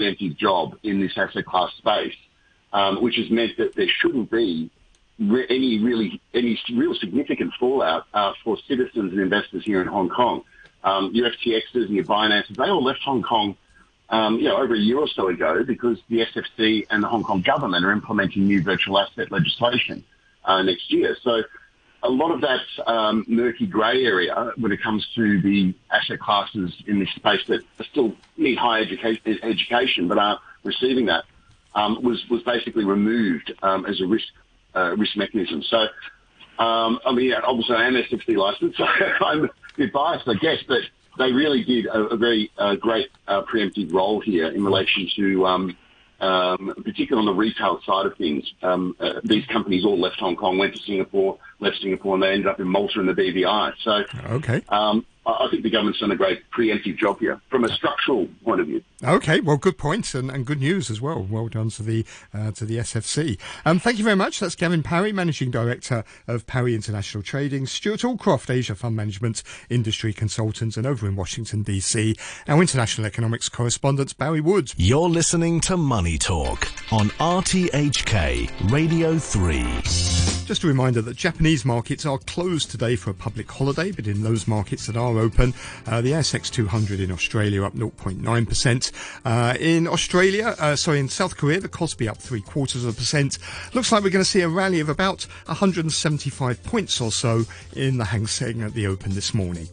preemptive job in this asset class space, um, which has meant that there shouldn't be re- any really any real significant fallout uh, for citizens and investors here in Hong Kong. Um, your FTXs and your Binances, they all left Hong Kong um, you know, over a year or so ago because the SFC and the Hong Kong government are implementing new virtual asset legislation uh, next year. So a lot of that um, murky grey area when it comes to the asset classes in this space that still need higher education, education but aren't receiving that um, was was basically removed um, as a risk uh, risk mechanism. So um, I mean, obviously I'm SFC licensed, so I'm a bit biased, I guess, but they really did a, a very uh, great uh, preemptive role here in relation to, um, particularly on the retail side of things. Um, uh, these companies all left Hong Kong, went to Singapore, left Singapore, and they ended up in Malta and the BVI. So, okay. Um, I think the government's done a great preemptive job here from a structural point of view. Okay, well, good points and, and good news as well. Well done to the uh, to the SFC. Um, thank you very much. That's Gavin Parry, Managing Director of Parry International Trading, Stuart Allcroft, Asia Fund Management Industry Consultant, and over in Washington DC, our international economics correspondent Barry Woods. You're listening to Money Talk on RTHK Radio Three. Just a reminder that Japanese markets are closed today for a public holiday, but in those markets that are open, uh, the ASX 200 in Australia up 0.9%. Uh, in Australia, uh, sorry, in South Korea, the Kospi up three quarters of a percent. Looks like we're going to see a rally of about 175 points or so in the Hang Seng at the open this morning.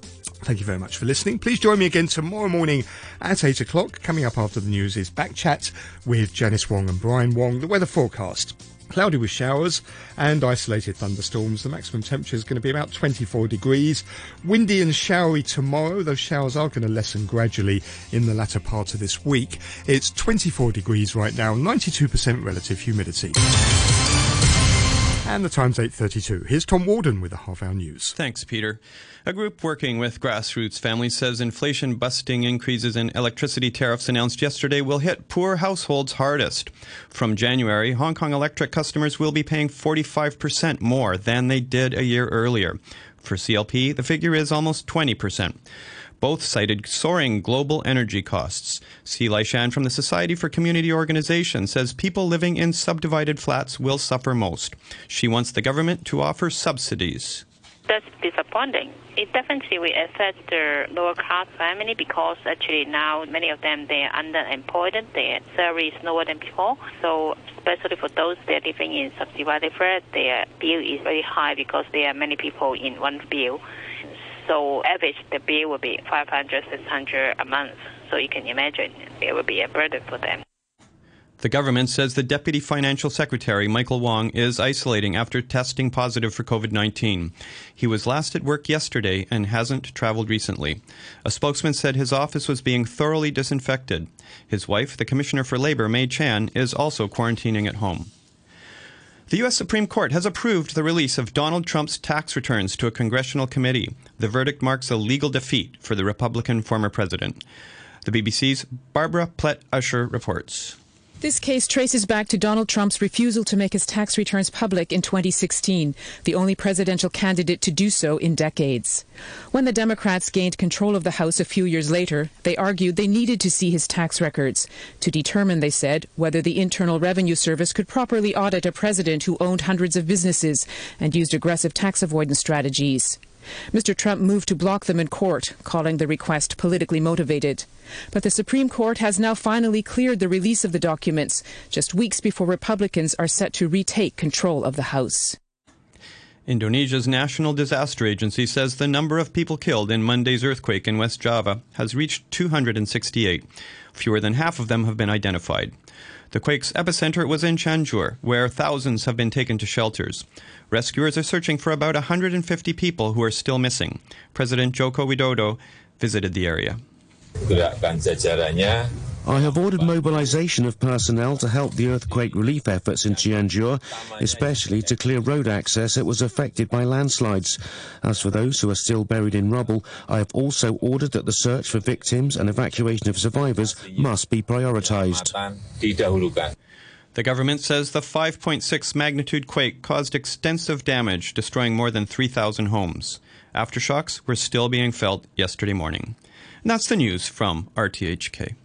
Thank you very much for listening. Please join me again tomorrow morning at 8 o'clock. Coming up after the news is Back Chat with Janice Wong and Brian Wong, the weather forecast. Cloudy with showers and isolated thunderstorms. The maximum temperature is going to be about 24 degrees. Windy and showery tomorrow. Those showers are going to lessen gradually in the latter part of this week. It's 24 degrees right now, 92% relative humidity. And the time's 8.32. Here's Tom Warden with the half-hour news. Thanks, Peter. A group working with grassroots families says inflation busting increases in electricity tariffs announced yesterday will hit poor households hardest. From January, Hong Kong Electric customers will be paying 45% more than they did a year earlier. For CLP, the figure is almost 20%. Both cited soaring global energy costs. Si Shan from the Society for Community Organization says people living in subdivided flats will suffer most. She wants the government to offer subsidies that's disappointing. It definitely will affect the lower class family because actually now many of them they are underemployed, their salary is lower than before. So especially for those that are living in subdivided flat, their bill is very high because there are many people in one bill. So average the bill will be 500, 600 a month. So you can imagine it will be a burden for them. The government says the Deputy Financial Secretary, Michael Wong, is isolating after testing positive for COVID 19. He was last at work yesterday and hasn't traveled recently. A spokesman said his office was being thoroughly disinfected. His wife, the Commissioner for Labor, May Chan, is also quarantining at home. The U.S. Supreme Court has approved the release of Donald Trump's tax returns to a congressional committee. The verdict marks a legal defeat for the Republican former president. The BBC's Barbara Plett Usher reports. This case traces back to Donald Trump's refusal to make his tax returns public in 2016, the only presidential candidate to do so in decades. When the Democrats gained control of the House a few years later, they argued they needed to see his tax records to determine, they said, whether the Internal Revenue Service could properly audit a president who owned hundreds of businesses and used aggressive tax avoidance strategies. Mr. Trump moved to block them in court, calling the request politically motivated. But the Supreme Court has now finally cleared the release of the documents, just weeks before Republicans are set to retake control of the House. Indonesia's National Disaster Agency says the number of people killed in Monday's earthquake in West Java has reached 268. Fewer than half of them have been identified. The quake's epicenter was in Cianjur, where thousands have been taken to shelters. Rescuers are searching for about 150 people who are still missing. President Joko Widodo visited the area. I have ordered mobilization of personnel to help the earthquake relief efforts in Cianjur, especially to clear road access that was affected by landslides. As for those who are still buried in rubble, I have also ordered that the search for victims and evacuation of survivors must be prioritized. The government says the 5.6 magnitude quake caused extensive damage, destroying more than 3,000 homes. Aftershocks were still being felt yesterday morning. And that's the news from RTHK.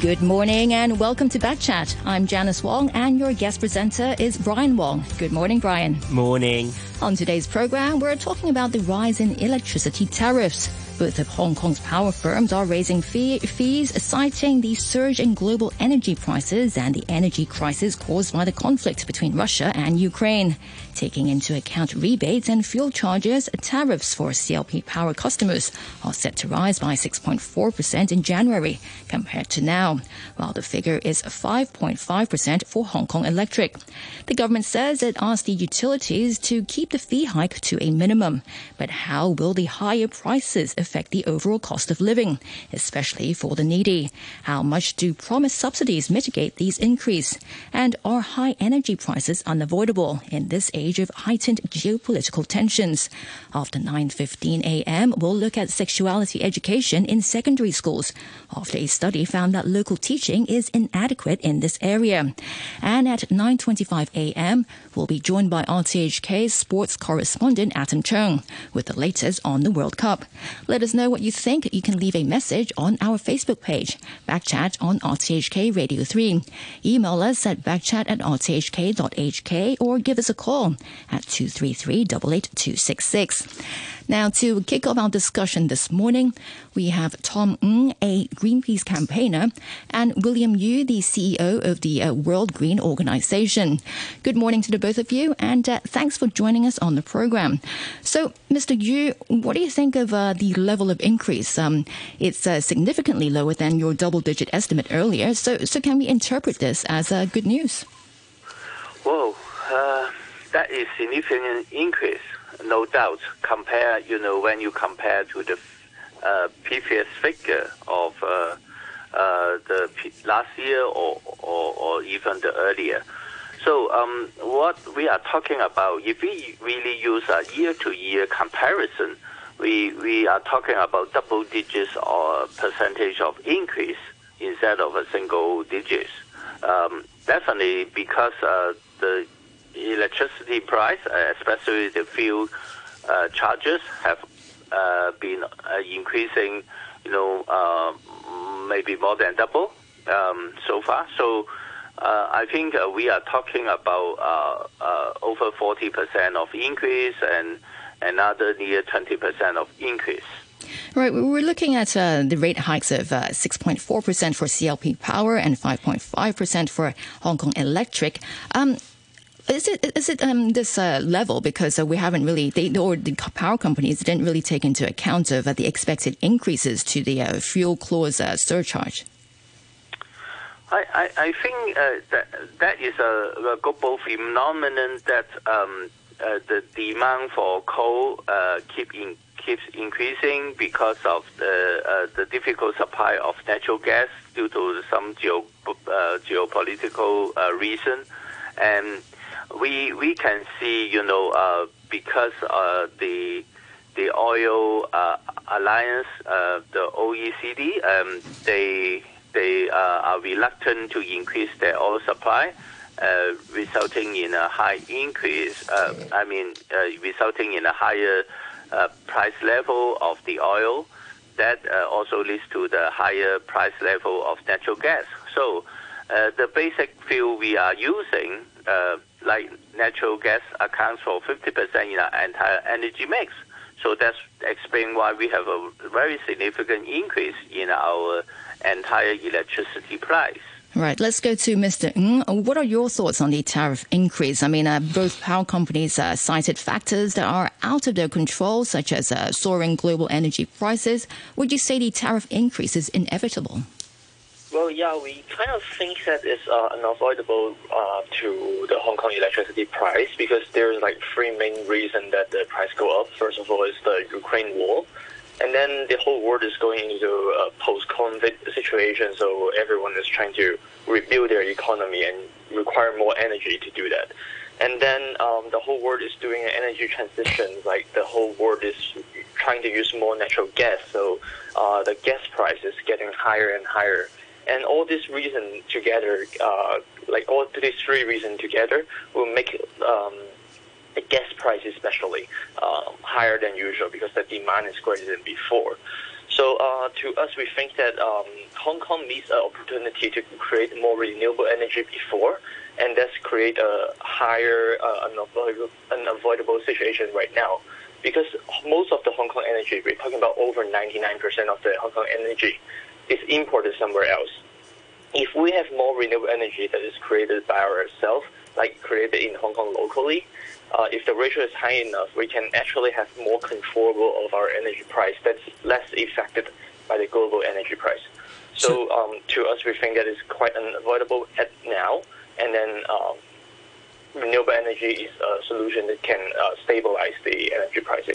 Good morning and welcome to Backchat. I'm Janice Wong and your guest presenter is Brian Wong. Good morning, Brian. Morning. On today's program, we're talking about the rise in electricity tariffs. Both of Hong Kong's power firms are raising fee- fees, citing the surge in global energy prices and the energy crisis caused by the conflict between Russia and Ukraine. Taking into account rebates and fuel charges, tariffs for CLP power customers are set to rise by 6.4% in January compared to now, while the figure is 5.5% for Hong Kong Electric. The government says it asked the utilities to keep the fee hike to a minimum. But how will the higher prices affect the overall cost of living, especially for the needy? How much do promised subsidies mitigate these increases? And are high energy prices unavoidable in this age? age of heightened geopolitical tensions. After 9:15 a.m., we'll look at sexuality education in secondary schools. After a study found that local teaching is inadequate in this area. And at 9:25 a.m., we'll be joined by RTHK's sports correspondent Adam Chung with the latest on the World Cup. Let us know what you think. You can leave a message on our Facebook page, Backchat on RTHK Radio 3. Email us at backchat at rthk.hk or give us a call at 233 88266. Now, to kick off our discussion this morning, we have Tom Ng, a Greenpeace campaigner, and William Yu, the CEO of the uh, World Green Organization. Good morning to the both of you, and uh, thanks for joining us on the program. So, Mr. Yu, what do you think of uh, the level of increase? Um, it's uh, significantly lower than your double-digit estimate earlier. So, so can we interpret this as uh, good news? Whoa, uh, that is significant increase no doubt, compare, you know, when you compare to the uh, previous figure of uh, uh, the last year or, or, or, even the earlier. So um, what we are talking about, if we really use a year-to-year comparison, we, we are talking about double digits or percentage of increase instead of a single digits. Um, definitely because uh, the electricity price, uh, especially the fuel uh, charges, have uh, been increasing. You know, maybe more than double um, so far. So. Uh, I think uh, we are talking about uh, over 40% of increase and another near 20% of increase. Right, we're looking at uh, the rate hikes of 6.4% for CLP Power and 5.5% for Hong Kong Electric. Um, is it is it um, this uh, level because uh, we haven't really they or the power companies didn't really take into account of uh, the expected increases to the uh, fuel clause uh, surcharge? I, I, I think uh, that that is a, a global phenomenon that um, the demand for coal keep in, keeps increasing because of the the difficult supply of natural gas due to some geo, geopolitical reason and we we can see, you know, uh, because uh, the the oil uh, alliance, uh, the OECD, um, they they uh, are reluctant to increase their oil supply, uh, resulting in a high increase. I mean, resulting in a higher price level of the oil. That also leads to the higher price level of natural gas. So, the basic fuel we are using like natural gas accounts for 50% in our entire energy mix. So that's explain why we have a very significant increase in our entire electricity price. Right. Let's go to Mr. Ng. What are your thoughts on the tariff increase? I mean, uh, both power companies uh, cited factors that are out of their control, such as uh, soaring global energy prices. Would you say the tariff increase is inevitable? Well, yeah, we kind of think that it's uh, unavoidable uh, to the Hong Kong electricity price because there's like three main reasons that the price go up. First of all, is the Ukraine war, and then the whole world is going into a post-COVID situation, so everyone is trying to rebuild their economy and require more energy to do that. And then um, the whole world is doing an energy transition. Like the whole world is trying to use more natural gas, so uh, the gas price is getting higher and higher. And all these reasons together, uh, like all these three reasons together, will make um, the gas price especially uh, higher than usual because the demand is greater than before. So uh, to us, we think that um, Hong Kong needs an opportunity to create more renewable energy before, and thus create a higher uh, unavoidable, unavoidable situation right now. Because most of the Hong Kong energy, we're talking about over 99% of the Hong Kong energy, is imported somewhere else. If we have more renewable energy that is created by ourselves, like created in Hong Kong locally, uh, if the ratio is high enough, we can actually have more control of our energy price that's less affected by the global energy price. So, um, to us, we think that is quite unavoidable at now, and then um, renewable energy is a solution that can uh, stabilize the energy pricing.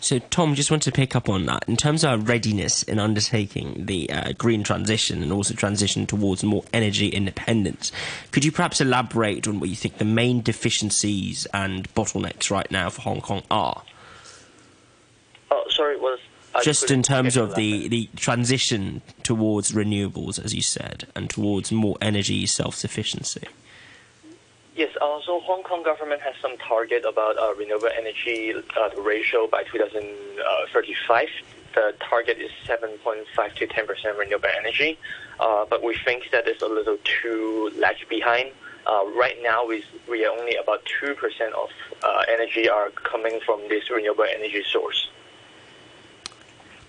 So, Tom, just want to pick up on that. In terms of our readiness in undertaking the uh, green transition and also transition towards more energy independence, could you perhaps elaborate on what you think the main deficiencies and bottlenecks right now for Hong Kong are? Oh, sorry, was just in terms of the, the transition towards renewables, as you said, and towards more energy self sufficiency? Uh, so Hong Kong government has some target about uh, renewable energy uh, ratio by 2035. The target is 7.5 to 10 percent renewable energy, uh, but we think that is a little too lag behind. Uh, right now, we we are only about two percent of uh, energy are coming from this renewable energy source.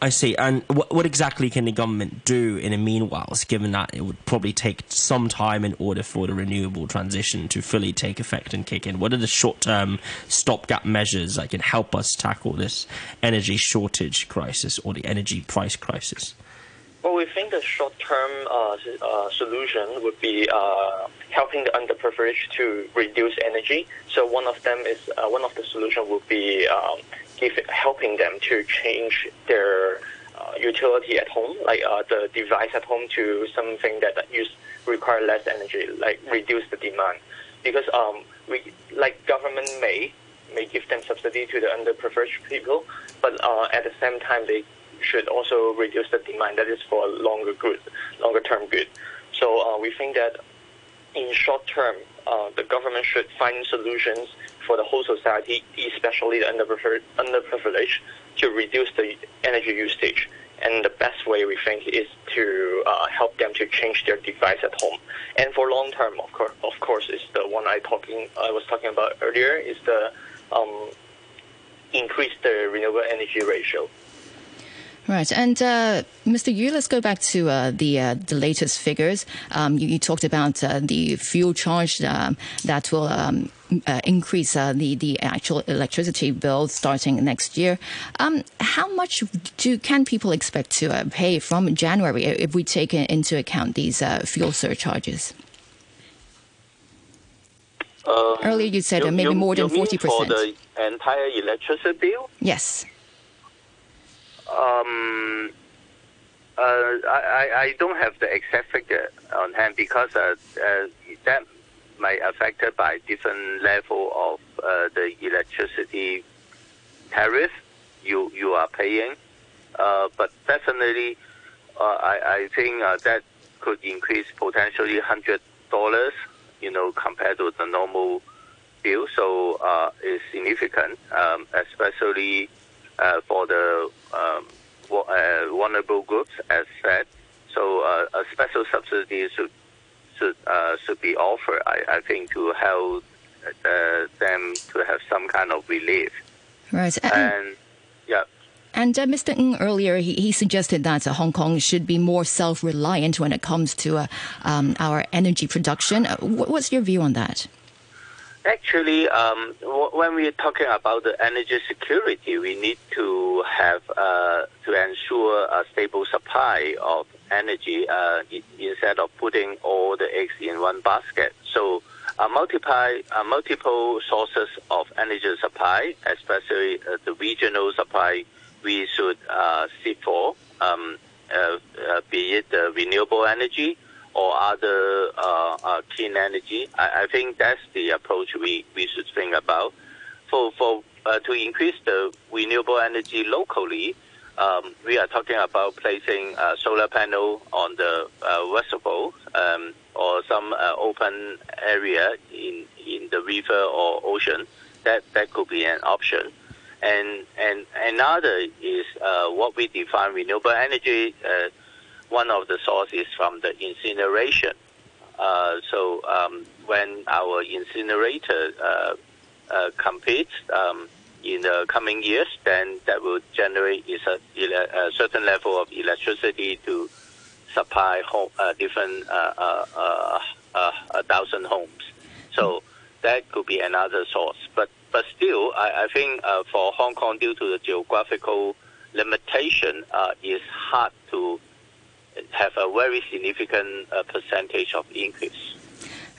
I see. And what, what exactly can the government do in the meanwhile, given that it would probably take some time in order for the renewable transition to fully take effect and kick in? What are the short term stopgap measures that can help us tackle this energy shortage crisis or the energy price crisis? Well, we think the short term uh, uh, solution would be uh, helping the underprivileged to reduce energy. So one of them is uh, one of the solution would be um, give, helping them to change their uh, utility at home, like uh, the device at home, to something that use require less energy, like reduce the demand. Because um, we like government may may give them subsidy to the underprivileged people, but uh, at the same time they should also reduce the demand. That is for longer good, longer term good. So uh, we think that in short term, uh, the government should find solutions for the whole society, especially the underprivileged, to reduce the energy usage. And the best way we think is to uh, help them to change their device at home. And for long term, of course, of course, is the one I talking I was talking about earlier is the um, increase the renewable energy ratio. Right, and uh, Mr. Yu, let's go back to uh, the uh, the latest figures. Um, you, you, talked about uh, the fuel charge um, that will um, uh, increase uh, the the actual electricity bill starting next year. Um, how much do can people expect to pay from January if we take into account these fuel surcharges? Earlier, you said you, maybe you, more than forty percent. For the entire electricity bill. Yes. Um, uh, I, I don't have the exact figure on hand because uh, uh, that might affected by different level of uh, the electricity tariff you you are paying. Uh, but definitely, uh, I, I think that could increase potentially hundred dollars. You know, compared to the normal bill, so it's significant, um, especially for the um, uh, vulnerable groups, as said. So uh, a special subsidy should should uh, should be offered. I, I think to help uh, them to have some kind of relief. Right. And, yeah. And uh, Mr. Ng earlier, he, he suggested that uh, Hong Kong should be more self-reliant when it comes to uh, um, our energy production. what's your view on that? Actually, um, when we're talking about the energy security, we need to have uh, to ensure a stable supply of energy uh, instead of putting all the eggs in one basket. So, uh, multiply uh, multiple sources of energy supply, especially uh, the regional supply, we should uh, seek for, um, uh, be it renewable energy or other uh, uh, clean energy. I, I, think that's the approach we, we should think about. For, for uh, to increase the renewable energy locally, um, we are talking about placing a solar panel on the uh, reservoir um, or some uh, open area in, in the river or ocean that that could be an option. And and another is uh, what we define renewable energy. One of the sources from the incineration. Uh, so um, when our incinerator uh, uh, completes um, in the coming years, then that will generate a, certain level of electricity to supply home, uh, different uh, uh, a thousand homes. So that could be another source. But but still, I, I think for Hong Kong, due to the geographical limitation, uh, it's hard to have a very significant uh, percentage of increase.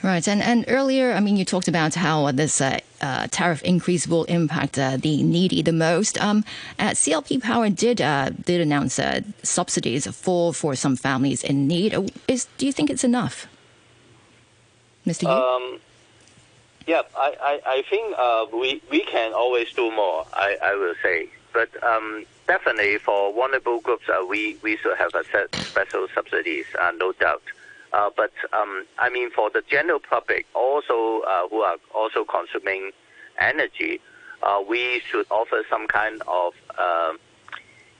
Right, and and earlier, I mean, you talked about how this uh, uh, tariff increase will impact uh, the needy the most. Um, CLP Power did uh, did announce uh, subsidies for for some families in need. Is do you think it's enough, Mr. Yu? Um, yeah, I, I, I think uh, we we can always do more. I, I will say, but um, definitely for vulnerable groups, we we should have a set special subsidies, no doubt. Uh, but um, I mean, for the general public, also uh, who are also consuming energy, uh, we should offer some kind of um,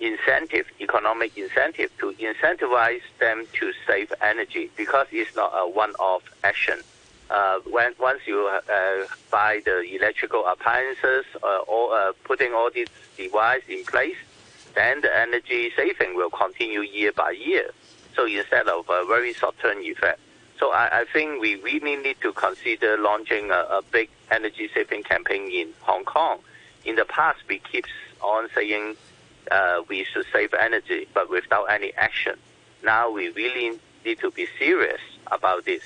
incentive, economic incentive, to incentivize them to save energy because it's not a one-off action. Uh, when once you uh, buy the electrical appliances uh, or putting all these devices in place, then the energy saving will continue year by year. So instead of a very short-term effect. So I, I think we really need to consider launching a, a big energy saving campaign in Hong Kong. In the past, we keep on saying uh, we should save energy, but without any action. Now we really need to be serious about this.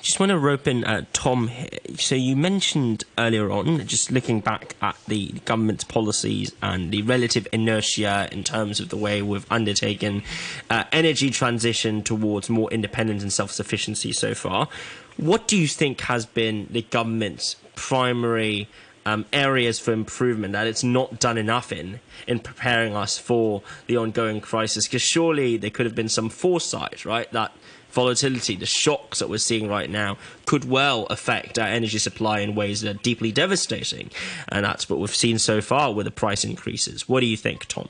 Just want to rope in uh, Tom here. So you mentioned earlier on, just looking back at the government's policies and the relative inertia in terms of the way we've undertaken uh, energy transition towards more independence and self-sufficiency so far. What do you think has been the government's primary um, areas for improvement that it's not done enough in in preparing us for the ongoing crisis? Because surely there could have been some foresight, right? That volatility, the shocks that we're seeing right now, could well affect our energy supply in ways that are deeply devastating. And that's what we've seen so far with the price increases. What do you think, Tom?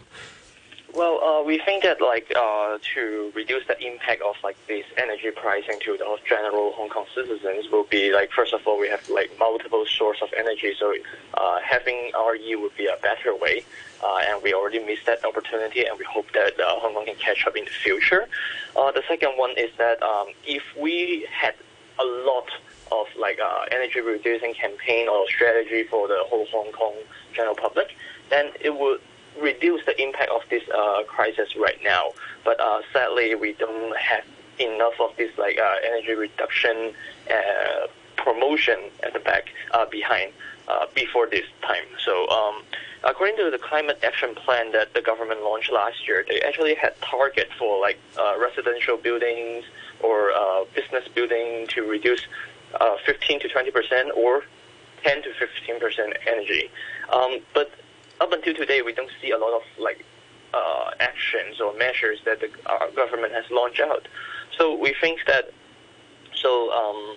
Well, uh, we think that like uh, to reduce the impact of like this energy pricing to the general Hong Kong citizens will be like first of all we have like multiple source of energy, so uh, having RE would be a better way, uh, and we already missed that opportunity, and we hope that uh, Hong Kong can catch up in the future. Uh, the second one is that um, if we had a lot of like energy reducing campaign or strategy for the whole Hong Kong general public, then it would reduce the impact of this uh, crisis right now. But uh, sadly, we don't have enough of this like uh, energy reduction uh, promotion at the back uh, behind uh, before this time. So. Um, according to the climate action plan that the government launched last year, they actually had target for like residential buildings or business building to reduce 15 to 20 percent or 10 to 15 percent energy. Um, but up until today, we don't see a lot of like uh, actions or measures that the uh, government has launched out. So we think that so um,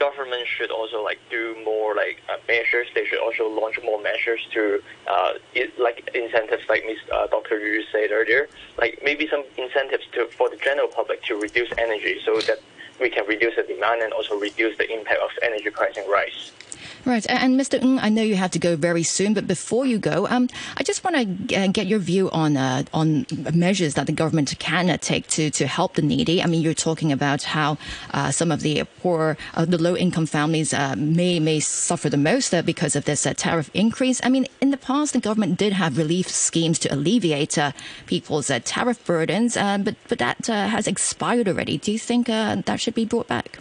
government should also like do more like uh, measures. They should also launch more measures to uh, it, like incentives, like Ms. Uh, Dr. Yu said earlier, like maybe some incentives to for the general public to reduce energy so that we can reduce the demand and also reduce the impact of energy pricing rise. Right. And Mr. Ng, I know you have to go very soon, but before you go, um, I just want to uh, get your view on uh, on measures that the government can uh, take to, to help the needy. I mean, you're talking about how uh, some of the poor, uh, the low income families uh, may may suffer the most because of this tariff increase. I mean, in the past, the government did have relief schemes to alleviate people's tariff burdens, but but that has expired already. Do you think that should be brought back?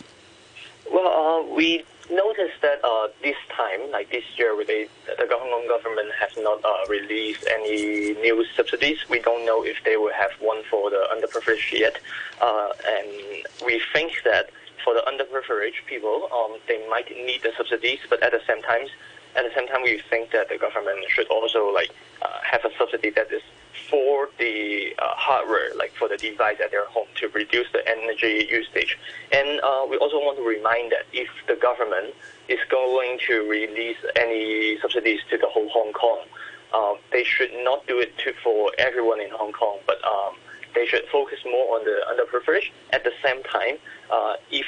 Well, we noticed that uh, this time, like this year, they, the Hong Kong government has not uh, released any new subsidies. We don't know if they will have one for the underprivileged yet. Uh, and we think that for the underprivileged people, um, they might need the subsidies, but at the same time, at the same time, we think that the government should also like uh, have a subsidy that is for the uh, hardware, like for the device at their home, to reduce the energy usage. And uh, we also want to remind that if the government is going to release any subsidies to the whole Hong Kong, uh, they should not do it to, for everyone in Hong Kong, but um, they should focus more on the underprivileged. At the same time, uh, if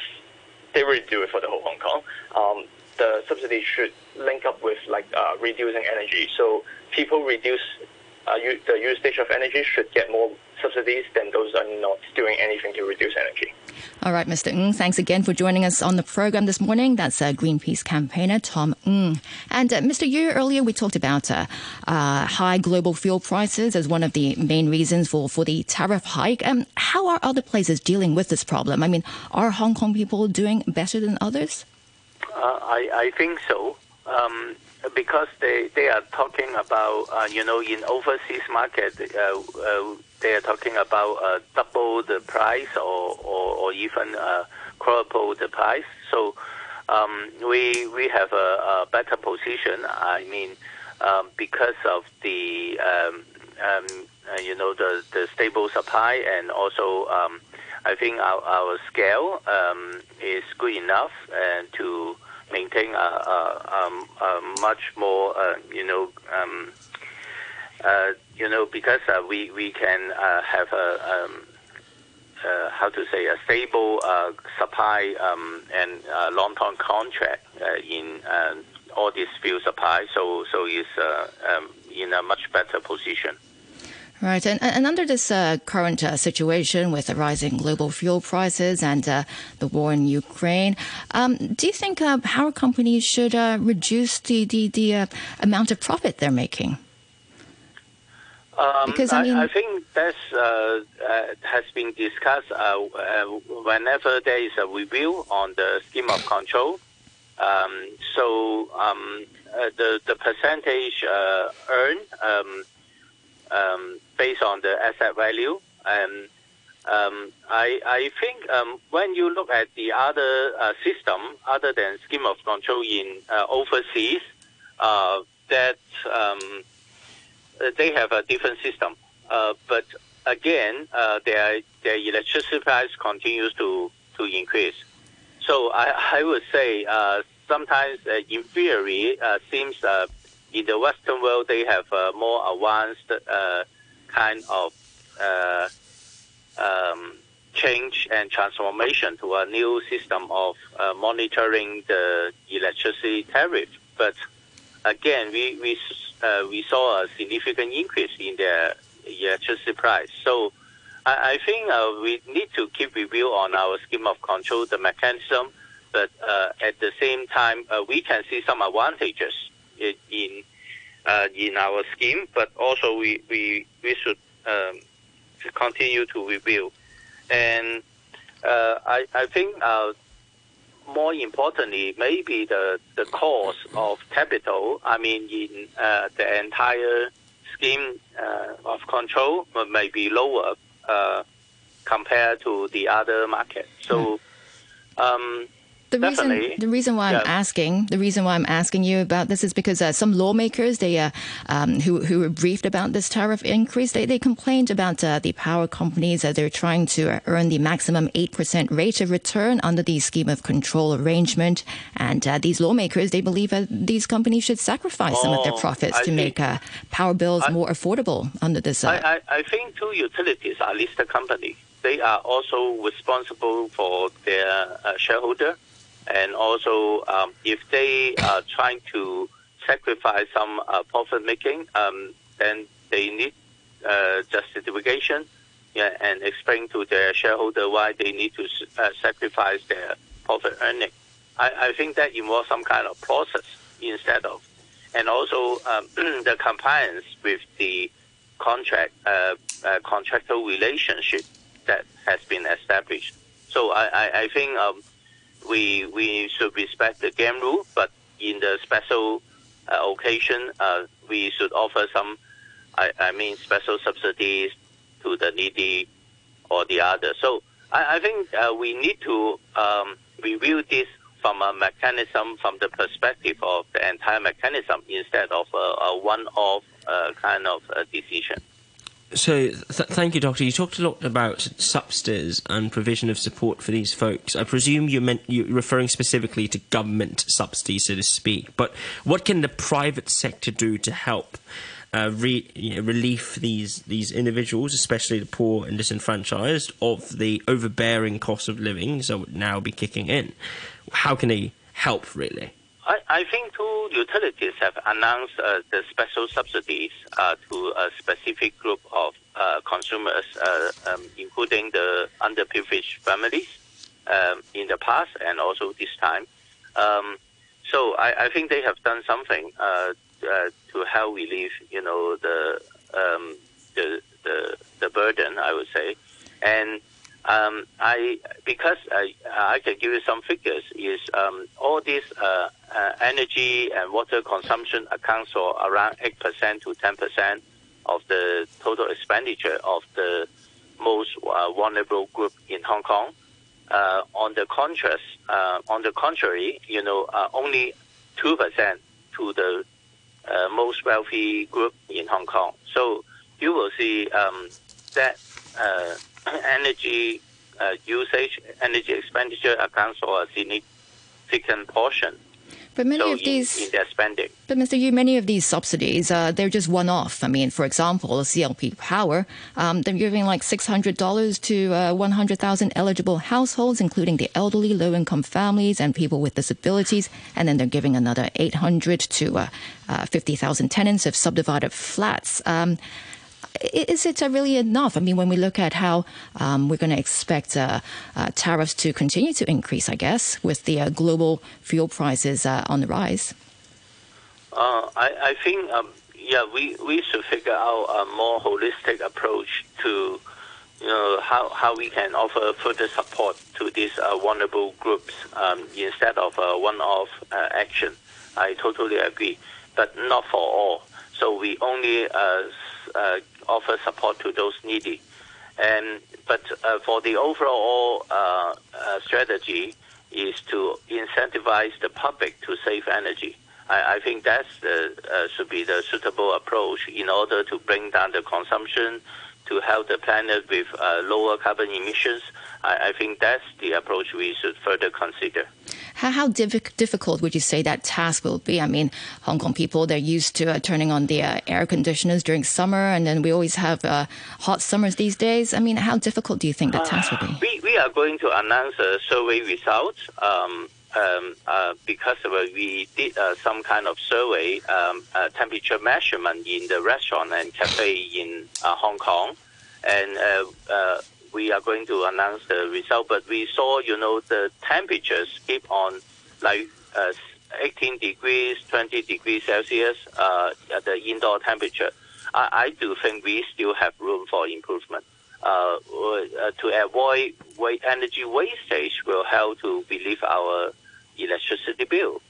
they really do it for the whole Hong Kong, um, the subsidy should link up with like uh, reducing energy. So people reduce uh, the usage of energy should get more subsidies than those are not doing anything to reduce energy. All right, Mr. Ng, thanks again for joining us on the program this morning. That's uh, Greenpeace campaigner Tom Ng. And uh, Mr. Yu, earlier we talked about uh, uh, high global fuel prices as one of the main reasons for, for the tariff hike. Um, how are other places dealing with this problem? I mean, are Hong Kong people doing better than others? Uh, I, I think so. Um, because they, they are talking about, uh, you know, in overseas market, uh, uh, they are talking about uh, double the price or, or, or even uh, quadruple the price. So um, we, we have a, a, better position. I mean, um, because of the, um, um you know, the, the stable supply and also um, I think our, our scale um, is good enough and to maintain a, a, um, a much more, uh, you know, um, uh, you know, because uh, we we can uh, have a um, uh, how to say a stable uh, supply um, and long-term contract in all these fuel supply. So so it's um, in a much better position. Right, and, and under this uh, current uh, situation with the rising global fuel prices and uh, the war in Ukraine, um, do you think uh, power companies should uh, reduce the the, the uh, amount of profit they're making? Um, because I, mean, I, I think that has been discussed whenever there is a review on the scheme of control. Um, so um, the the percentage earned. Um, based on the asset value. And um, I, I think um, when you look at the other uh, system, other than scheme of control in uh, overseas, uh, that um, they have a different system. Uh, but again, uh, their their electricity price continues to to increase. So I, I would say uh, sometimes, in theory, seems in the Western world, they have a more advanced uh, kind of uh, um, change and transformation to a new system of uh, monitoring the electricity tariff. But again, we we uh, we saw a significant increase in the electricity price. So I, think uh, we need to keep review on our scheme of control, the mechanism. But uh, at the same time, we can see some advantages in uh, in our scheme, but also we we we should um, continue to review. And uh, I I think uh, more importantly, maybe the the cost of capital. I mean, in uh, the entire scheme uh, of control may be lower uh, compared to the other markets. So. Um, the reason, the reason why I'm asking, the reason why I'm asking you about this is because uh, some lawmakers, they uh, um, who who were briefed about this tariff increase, they, they complained about uh, the power companies that they're trying to earn the maximum eight percent rate of return under the scheme of control arrangement, and uh, these lawmakers they believe that these companies should sacrifice oh, some of their oh, profits I to make uh, power bills I, more affordable under this. Uh, I, I, I think two utilities are listed company. They are also responsible for their shareholder and also um, if they are trying to sacrifice some uh, profit making, um, then they need uh, justification yeah, and explain to their shareholder why they need to uh, sacrifice their profit earning. I, I, think that involves some kind of process instead of, and also um, the compliance with the contract uh, uh, contractual relationship that has been established. So I, I, I think um, we we should respect the game rule, but in the special uh, occasion, uh, we should offer some, I, I mean, special subsidies to the needy or the other. So I, I think uh, we need to um, review this from a mechanism, from the perspective of the entire mechanism, instead of a, a one-off uh, kind of uh, decision. So, th- thank you, Doctor. You talked a lot about subsidies and provision of support for these folks. I presume you meant you're referring specifically to government subsidies, so to speak. But what can the private sector do to help uh, re- you know, relief these these individuals, especially the poor and disenfranchised, of the overbearing cost of living that would now be kicking in? How can they help, really? I, I think two utilities have announced uh, the special subsidies uh, to a specific group of uh, consumers, uh, um, including the underprivileged families um, in the past and also this time. Um, so I, I, think they have done something uh, uh, to help relieve, you know, the, um, the the the burden. I would say, and um, I because I, I can give you some figures. Is um, all this uh, uh, energy and water consumption accounts for around eight percent to ten percent of the total expenditure of the most uh, vulnerable group in Hong Kong. Uh, on the contrast, uh, on the contrary, you know, uh, only two percent to the most wealthy group in Hong Kong. So you will see um, that energy uh, usage, energy expenditure accounts for a significant portion. But many so of in, these, in their spending. But Mr. Yu, many of these subsidies, uh, they're just one-off. I mean, for example, CLP Power, um, they're giving like six hundred dollars to uh, one hundred thousand eligible households, including the elderly, low-income families, and people with disabilities, and then they're giving another eight hundred to uh, uh fifty thousand tenants of subdivided flats. Um, is it really enough? I mean, when we look at how um, we're going to expect uh, uh, tariffs to continue to increase, I guess, with the uh, global fuel prices uh, on the rise. Uh, I, I, think, um, yeah, we, we should figure out a more holistic approach to, you know, how, how we can offer further support to these uh, vulnerable groups um, instead of a one-off action. I totally agree, but not for all. So we only uh, uh, offer support to those needy. And but uh, for the overall uh, uh, strategy is to incentivize the public to save energy. I, I think that uh, should be the suitable approach in order to bring down the consumption, to help the planet with uh, lower carbon emissions. I, I, think that's the approach we should further consider. How, how diff- difficult would you say that task will be? I mean, Hong Kong people, they're used to uh, turning on the uh, air conditioners during summer, and then we always have uh, hot summers these days. I mean, how difficult do you think the task will be? We, we are going to announce a survey results. Um, um, uh, because we did uh, some kind of survey, um, uh, temperature measurement in the restaurant and cafe in uh, Hong Kong, and uh, uh, we are going to announce the result. But we saw, you know, the temperatures keep on like uh, 18 degrees, 20 degrees Celsius, uh, at the indoor temperature. I, I, do think we still have room for improvement. Uh, to avoid energy wastage will help to relieve our electricity bill.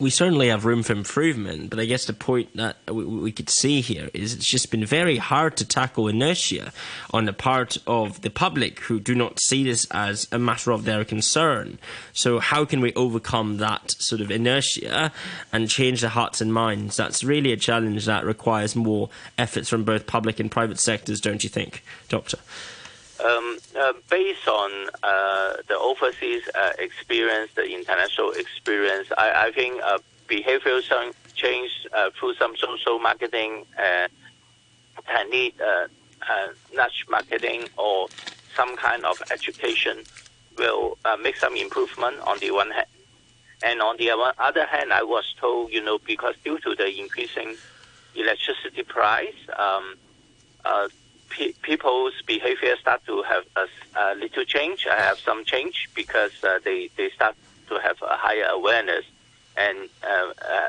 We certainly have room for improvement, but I guess the point that we, we, could see here is it's just been very hard to tackle inertia on the part of the public who do not see this as a matter of their concern. So, how can we overcome that sort of inertia and change the hearts and minds? That's really a challenge that requires more efforts from both public and private sectors, don't you think, Doctor? Um, uh, based on uh, the overseas uh, experience, the international experience, I, I think uh, behavioral change uh, through some social marketing technique, nudge marketing, or some kind of education will make some improvement on the one hand. And on the other hand, I was told, you know, because due to the increasing electricity price, um, uh, pe- people's behavior start to have a, a, little change. I have some change because uh, they they start to have a higher awareness and uh, uh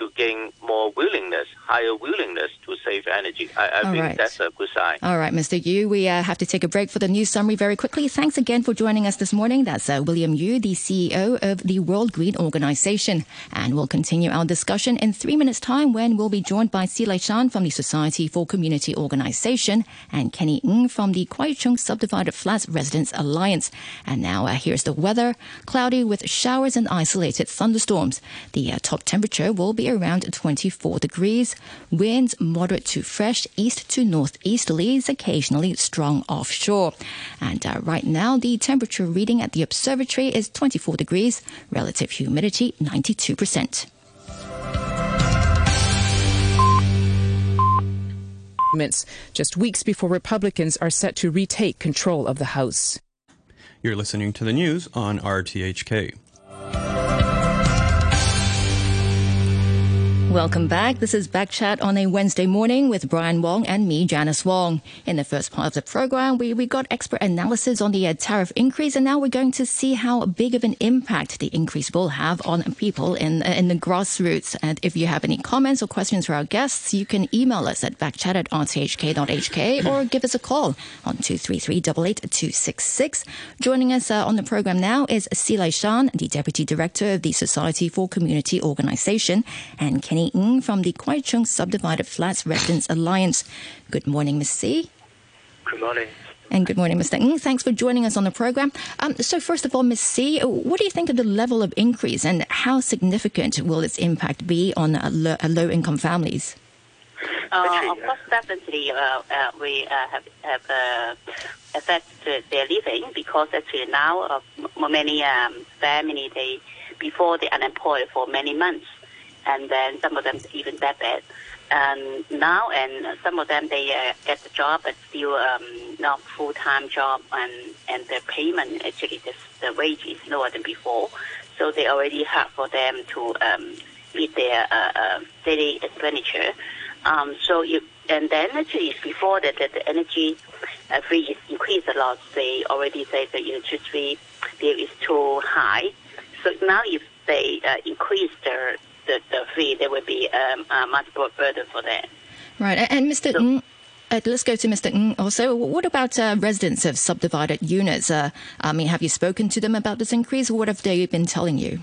to gain more willingness, higher willingness to save energy. I, I think right. that's a good sign. All right, Mr. Yu, we uh, have to take a break for the news summary very quickly. Thanks again for joining us this morning. That's uh, William Yu, the CEO of the World Green Organization. And we'll continue our discussion in three minutes' time when we'll be joined by Si Silai Shan from the Society for Community Organization and Kenny Ng from the Kwai Chung Subdivided Flats Residents Alliance. And now uh, here's the weather. Cloudy with showers and isolated thunderstorms. The uh, top temperature will be around 24 degrees. Winds moderate to fresh east to northeasterlies, occasionally strong offshore. And uh, right now, the temperature reading at the observatory is 24 degrees, relative humidity 92%. just weeks before Republicans are set to retake control of the House. You're listening to the news on RTHK. Welcome back. This is Backchat on a Wednesday morning with Brian Wong and me, Janice Wong. In the first part of the program, we, we got expert analysis on the uh, tariff increase, and now we're going to see how big of an impact the increase will have on people in, uh, in the grassroots. And if you have any comments or questions for our guests, you can email us at backchat at rthk.hk or give us a call on 233 Joining us uh, on the program now is Sze Lai Shan, the Deputy Director of the Society for Community Organization, and Kenny Ng from the Kwai Chung Subdivided Flats Residents Alliance. Good morning, Ms. Sze. Good morning. And good morning, Mr. Ng. Thanks for joining us on the program. Um, so, first of all, Ms. Sze, what do you think of the level of increase and how significant will its impact be on uh, low income families? Uh, of course, definitely, uh, uh, we uh, have, have uh, affected their living because actually now uh, many um, families, they, before they unemployed for many months, and then some of them even that bad. And now, and some of them they uh, get the job, but still um, not full time job, and and the payment actually the, the wage is lower than before, so they already hard for them to um, meet their uh, uh, daily expenditure. Um, so you and then actually before that the, the energy uh, fee is increased a lot. They already say the electricity bill is too high. So now if they uh, increase their the, the fee, there would be um, a much more burden for that. Right, and Mr. So, Ng, uh, let's go to Mr. Ng also. What about uh, residents of subdivided units? Uh, I mean, have you spoken to them about this increase? What have they been telling you?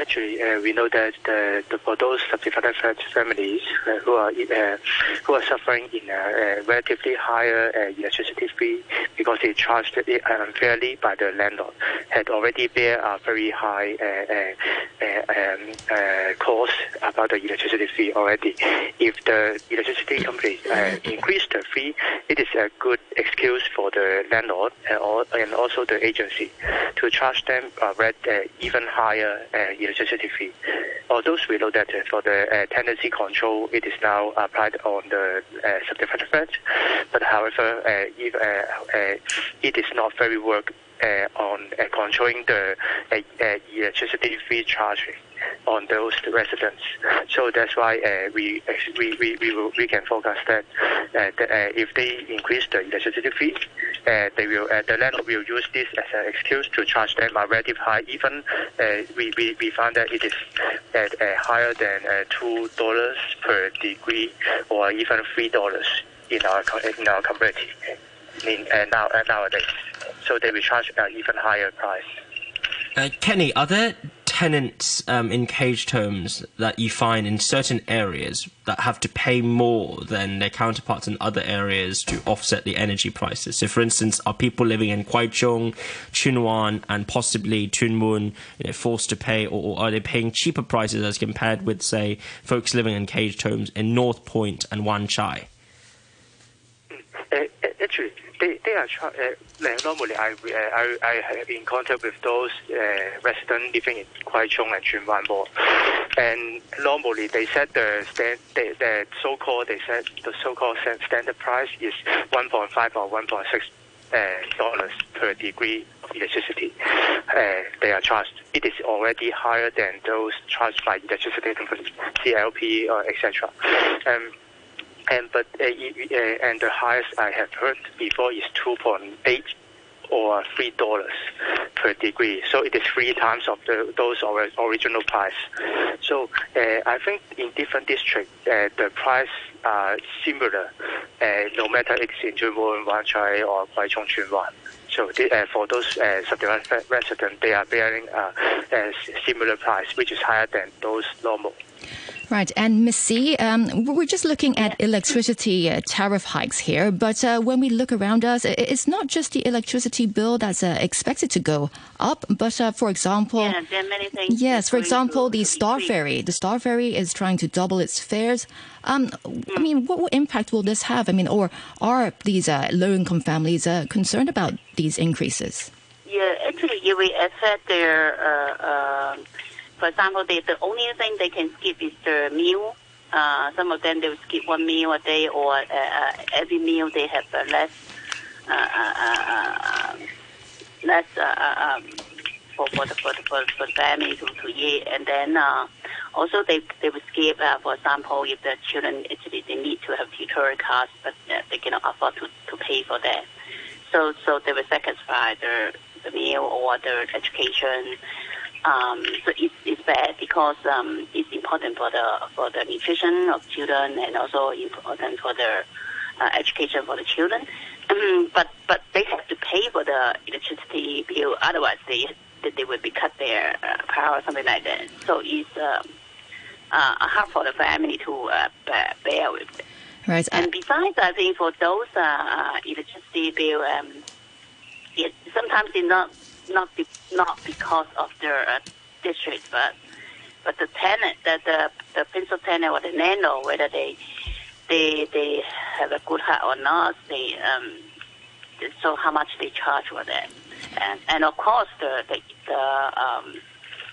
Actually, uh, we know that the, the, for those subdivided families uh, who are uh, who are suffering in a, relatively higher uh, electricity fee because they charged it unfairly by the landlord, had already bear a very high uh, uh, um, cost about the electricity fee already. If the electricity company increase the fee, it is a good excuse for the landlord and, also the agency to charge them even higher electricity fee. Although we know that for the uh, tenancy control, it is now applied on the uh, subdivided flats, but however, uh, if, uh, uh, it is not very work uh, on controlling the electricity fee charging on those residents. So that's why uh, we, we, we, we, will, we can forecast that, uh, that uh, if they increase the electricity fee, uh, they will, uh, the landlord will use this as an excuse to charge them a relative high. Even uh, we, we, we found that it is at, higher than $2 per degree or even $3 in our, in our community in, now, nowadays. So they will charge an even higher price. Kenny, are there tenants um, in caged homes that you find in certain areas that have to pay more than their counterparts in other areas to offset the energy prices. So, for instance, are people living in Kwai Chung, Tsuen Wan, and possibly Tuen Mun you know, forced to pay, or, or, are they paying cheaper prices as compared with, say, folks living in caged homes in North Point and Wan Chai? Uh, actually, they, they are uh, normally I, uh, I I have in contact with those uh, residents living in Kwai Chung and Tsuen Wan and normally they set the stand the, the so called they said the so called standard price is 1.5 or 1.6 uh, dollars per degree of electricity. Uh, they are charged. It is already higher than those charged by electricity companies, CLP or etc. Um, and but uh, uh, and the highest I have heard before is two point eight or three dollars per degree. So it is three times of the those original price. So uh, I think in different districts uh, the price are similar, uh, no matter it's in Tsuen Wan, Chai or Kwai Chung. So the, uh, for those uh, subdivided residents, they are bearing a similar price, which is higher than those normal. Right, and Miss Sze, um, we're just looking at electricity uh, tariff hikes here, but uh, when we look around us, it's not just the electricity bill that's uh, expected to go up, but uh, for example, yeah, there are many things. Yes, for example, the Star. Ferry. The Star Ferry is trying to double its fares. Um, Mm. I mean, what, impact will this have? I mean, or are these uh, low-income families uh, concerned about these increases? Yeah, actually, will affect their. Uh, uh, for example, they, the only thing they can skip is the meal. Uh, some of them they will skip one meal a day, or uh, uh, every meal they have uh, less, uh, uh, uh, less uh, uh, um, for for the for the, for, for the family to, to eat, and then uh, also they they will skip. Uh, for example, if the children actually they need to have tutor costs, but uh, they cannot afford to, to pay for that. So so they will sacrifice the the meal or the education. Um, so it's, it's bad because um, it's important for the for the nutrition of children and also important for the uh, education for the children. Um, but but they have to pay for the electricity bill, otherwise they they, will be cut their uh, power or something like that. So it's um, uh, hard for the family to uh, bear, bear with. It. Right. And besides, I think for those uh, uh, electricity bill, um, it, sometimes it's not not be, not because of the uh, district, but but the tenant, the the, the principal tenant or the landlord, whether they they they have a good heart or not, they um, so how much they charge for that, and and of course the the, the um,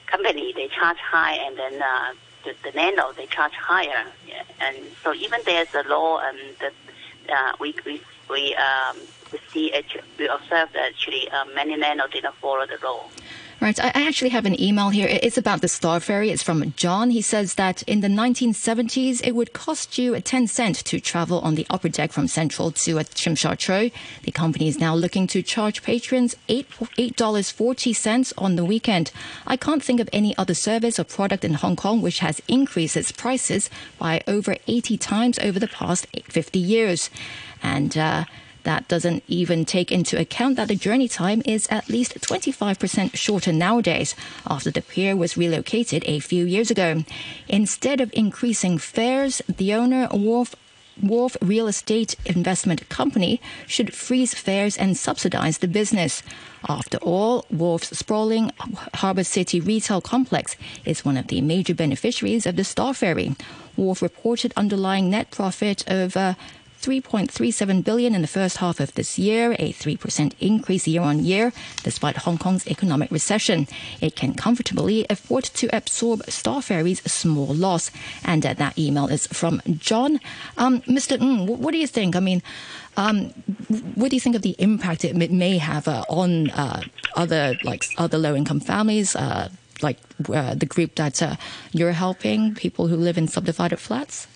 company they charge high, and then uh, the, the landlord they charge higher, yeah. and so even there's a law and that uh, we we we um, see actu- we observe that actually uh, many landlords did not follow the law. Right. I actually have an email here. It's about the Star Ferry. It's from John. He says that in the 1970s, it would cost you 10 cents to travel on the upper deck from Central to uh, Tsim Sha The company is now looking to charge patrons 8, $8.40 on the weekend. I can't think of any other service or product in Hong Kong which has increased its prices by over 80 times over the past 50 years. And, uh, that doesn't even take into account that the journey time is at least 25% shorter nowadays after the pier was relocated a few years ago. Instead of increasing fares, the owner, Wharf Wharf Real Estate Investment Company should freeze fares and subsidize the business. After all, Wharf's sprawling Harbour City retail complex is one of the major beneficiaries of the Star Ferry. Wharf reported underlying net profit of uh, 3.37 billion in the first half of this year, a 3% increase year on year, despite Hong Kong's economic recession. It can comfortably afford to absorb Star Ferry's small loss. And uh, that email is from John. Um, Mr. Ng, what do you think? I mean, um, what do you think of the impact it may have uh, on uh, other like other low income families? Uh, like uh, the group that uh, you're helping, people who live in subdivided flats?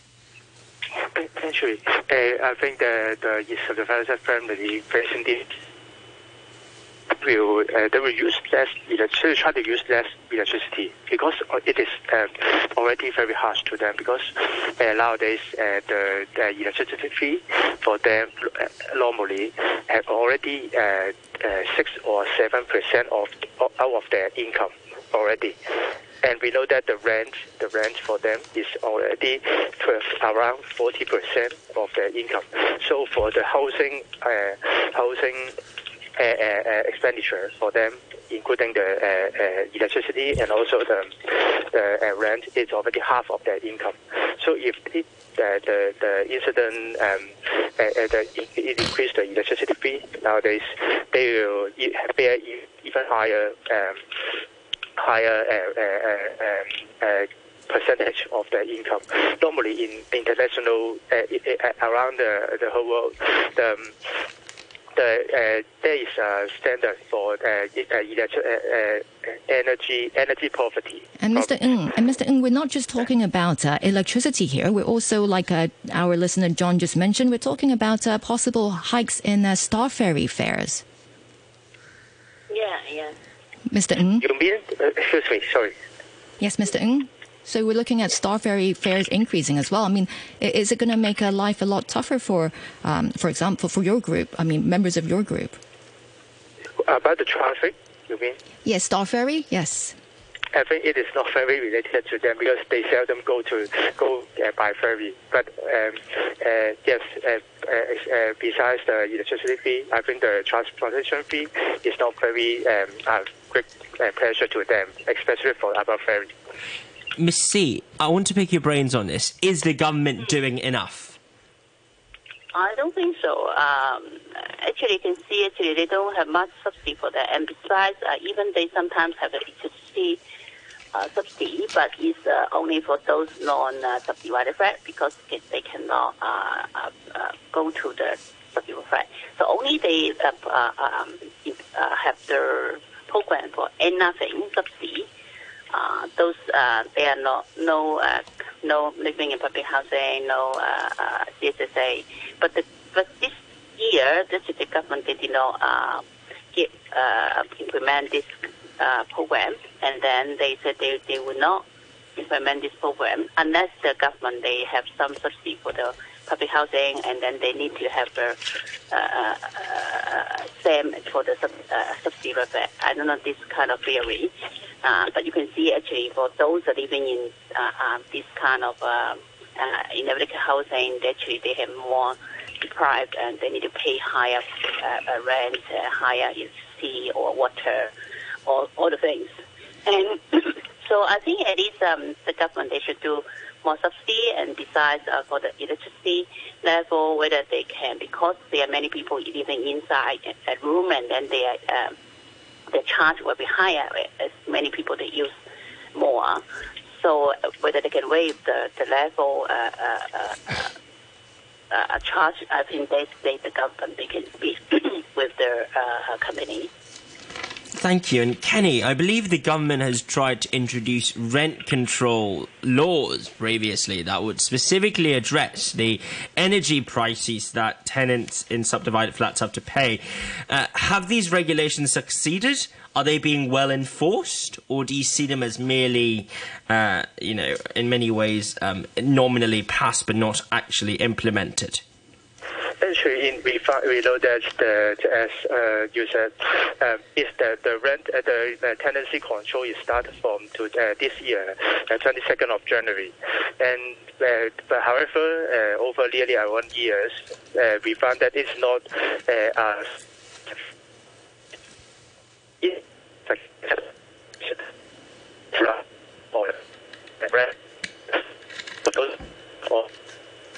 Actually, uh, I think the the subdivided family this will uh, they will use less electricity, try to use less electricity because it is uh, already very harsh to them because uh, nowadays uh, the, the electricity fee for them uh, normally have already uh, uh, six or seven percent of out of their income already. And we know that the rent, the rent for them is already 12, around 40% of their income. So for the housing, uh, housing uh, uh, expenditure for them, including the uh, uh, electricity and also the, the rent, it's already half of their income. So if it, the the incident um, the, it increased the electricity fee nowadays, they will bear even higher. Um, higher uh, uh, uh, percentage of their income. Normally, in international around the, the whole world, the um, the, uh, there is a standard for uh, electric, uh, energy energy poverty. And Mr. Ng, and Mr. Ng, we're not just talking about electricity here. We're also, like our listener John just mentioned, we're talking about possible hikes in Star Ferry fares. Yeah, yeah. Mr. Ng? Uh, excuse me, sorry. Yes, Mr. Ng? So we're looking at Star Ferry fares increasing as well. I mean, is it going to make life a lot tougher for, um, for example, for your group? I mean, members of your group. About the traffic, you mean? Yes, Star Ferry. Yes. I think it is not very related to them because they seldom go to go uh, by ferry. But um, uh, yes, uh, uh, uh, besides the electricity fee, I think the transportation fee is not very um, uh, great uh, pressure to them, especially for above ferry. Miss Sze, I want to pick your brains on this. Is the government doing enough? I don't think so. Um, actually, you can see actually they don't have much subsidy for that, and besides, uh, even they sometimes have electricity uh, subsidy, but it's uh, only for those non-subdivided flat because it, they cannot uh, uh, uh, go to the subdivided flat. So only they uh, uh, um, uh, have their program for anything subsidy. Uh, those uh, they are not no uh, no living in public housing, no uh, uh, CSSA. But the, but this year, the city government did not uh, get uh, implement this uh, program, and then they said they they will not implement this program unless the government they have some subsidy for the public housing, and then they need to have the uh, same for the sub, uh, subsidy. I don't know this kind of theory, uh, but you can see actually for those living in uh, uh, this kind of uh, inhabited housing, they actually they have more deprived and they need to pay higher rent, higher electricity or water, all, all the things. And so I think at least um, the government they should do more subsidy and besides uh, for the electricity level whether they can because there are many people living inside a, room and then they are, um, the charge will be higher as many people they use more. So uh, whether they can waive the, the level uh, uh, uh, uh, charge, I think they, they the government they can speak with their uh, company. Thank you. And Kenny, I believe the government has tried to introduce rent control laws previously that would specifically address the energy prices that tenants in subdivided flats have to pay. Uh, have these regulations succeeded? Are they being well enforced, or do you see them as merely, uh, you know, in many ways um, nominally passed but not actually implemented? Actually, in, we, found, we know that as uh, you said, um, is that the rent uh, the uh, tenancy control is started from to, uh, this year, uh, 22nd of January, and uh, but however, uh, over nearly one years, uh, we found that it's not uh, it.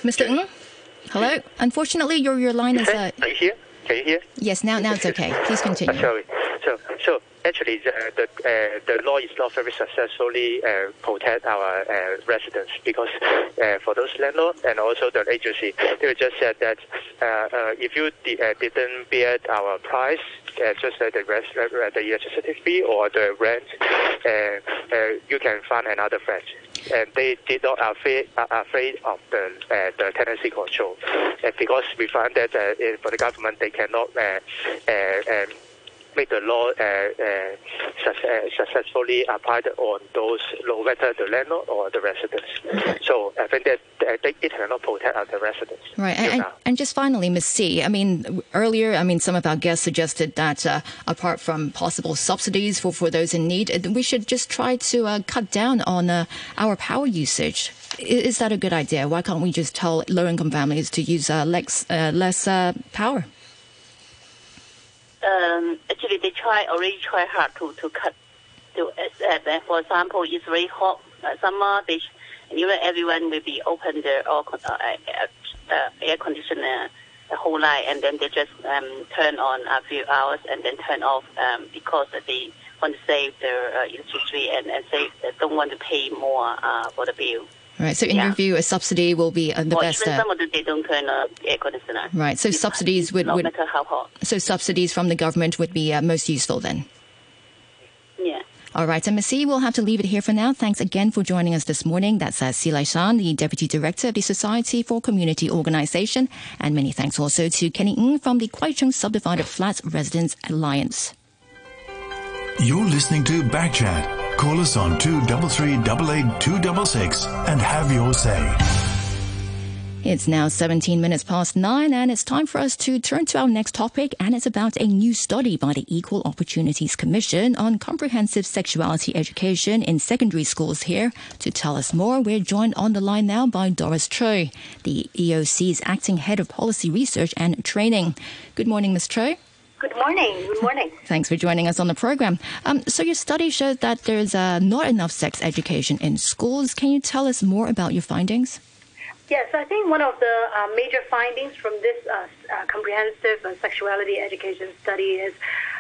Mr. Ng? Hello? Unfortunately, your, your line is... Uh, Are you here? Can you hear? yes, now, now it's okay. Please continue. Sorry. So, so actually, the the, uh, the law is not very successfully uh, protect our uh, residents because uh, for those landlords and also the agency, they just said that uh, uh, if you uh, didn't bear our price, uh, just like the rest, the electricity fee or the rent, uh, uh, you can find another flat. And they did not afraid, uh, afraid of the uh, the tenancy control, uh, because we found that uh, for the government they cannot uh, uh, um, make the law uh, uh, uh, successfully applied on those, no matter the landlord or the residents. So I think that they, it cannot protect the residents. Right, and, and, and just finally, Ms. Sze, I mean, earlier, I mean, some of our guests suggested that uh, apart from possible subsidies for, for those in need, we should just try to uh, cut down on uh, our power usage. Is that a good idea? Why can't we just tell low-income families to use uh, less, uh, less uh, power? Um, actually, they try already try hard to to cut. To uh, for example, it's very hot uh, summer. They know everyone will be open their all uh, uh, uh, air conditioner the whole night, and then they just um, turn on a few hours and then turn off um, because they want to save their uh, electricity and and save they don't want to pay more uh, for the bill. Right, so in your view, a subsidy will be uh, the or best. even Uh, some of them they don't turn on air conditioner. right, so subsidies would, No would matter how hot. so subsidies from the government would be uh, most useful then. Yeah. All right, and Ms. Sze, we'll have to leave it here for now. Thanks again for joining us this morning. That's uh, Sze Lai Shan, the Deputy Director of the Society for Community Organisation. And many thanks also to Kenny Ng from the Kwai Chung Subdivided Flats Residents Alliance. You're listening to Backchat. Call us on 233 266 and have your say. It's now 17 minutes past nine, and it's time for us to turn to our next topic. And it's about a new study by the Equal Opportunities Commission on comprehensive sexuality education in secondary schools. Here to tell us more, we're joined on the line now by Doris Choi, the EOC's acting head of policy research and training. Good morning, Ms. Choi. Good morning. Good morning. Thanks for joining us on the program. Um, so, your study showed that there's uh, not enough sex education in schools. Can you tell us more about your findings? Yes, I think one of the uh, major findings from this uh, uh, comprehensive uh, sexuality education study is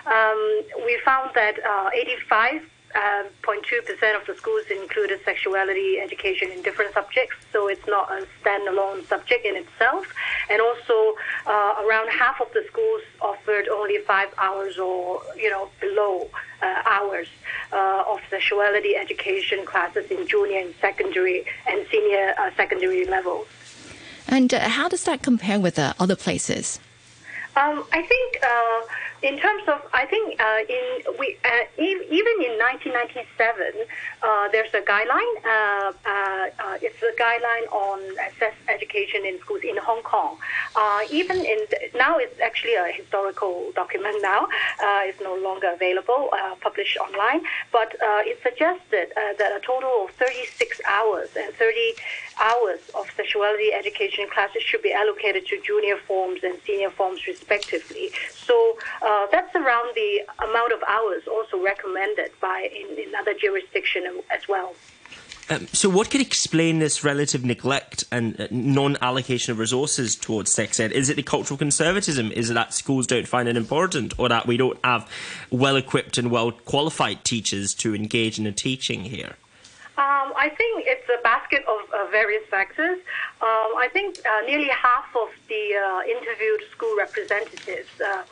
um, we found that 85 uh, 0.2% of the schools included sexuality education in different subjects, so it's not a standalone subject in itself. And also, uh, around half of the schools offered only five hours or you know below uh, hours uh, of sexuality education classes in junior and secondary and senior uh, secondary levels. And uh, how does that compare with other places? Um, I think in terms of, I think uh, in we uh, even in 1997, uh, there's a guideline. Uh, uh, uh, it's a guideline on sex education in schools in Hong Kong. even in now, it's actually a historical document. Now, it's no longer available, published online. But it suggested that a total of 36 hours and 30 hours of sexuality education classes should be allocated to junior forms and senior forms respectively. So uh, that's around the amount of hours also recommended by in, in other jurisdictions as well. Um, so, what could explain this relative neglect and uh, non allocation of resources towards sex ed? Is it the cultural conservatism? Is it that schools don't find it important, or that we don't have well equipped and well qualified teachers to engage in the teaching here? Um, I think it's a basket of uh, various factors. Um, I think uh, nearly half of the uh, interviewed school representatives uh, uh,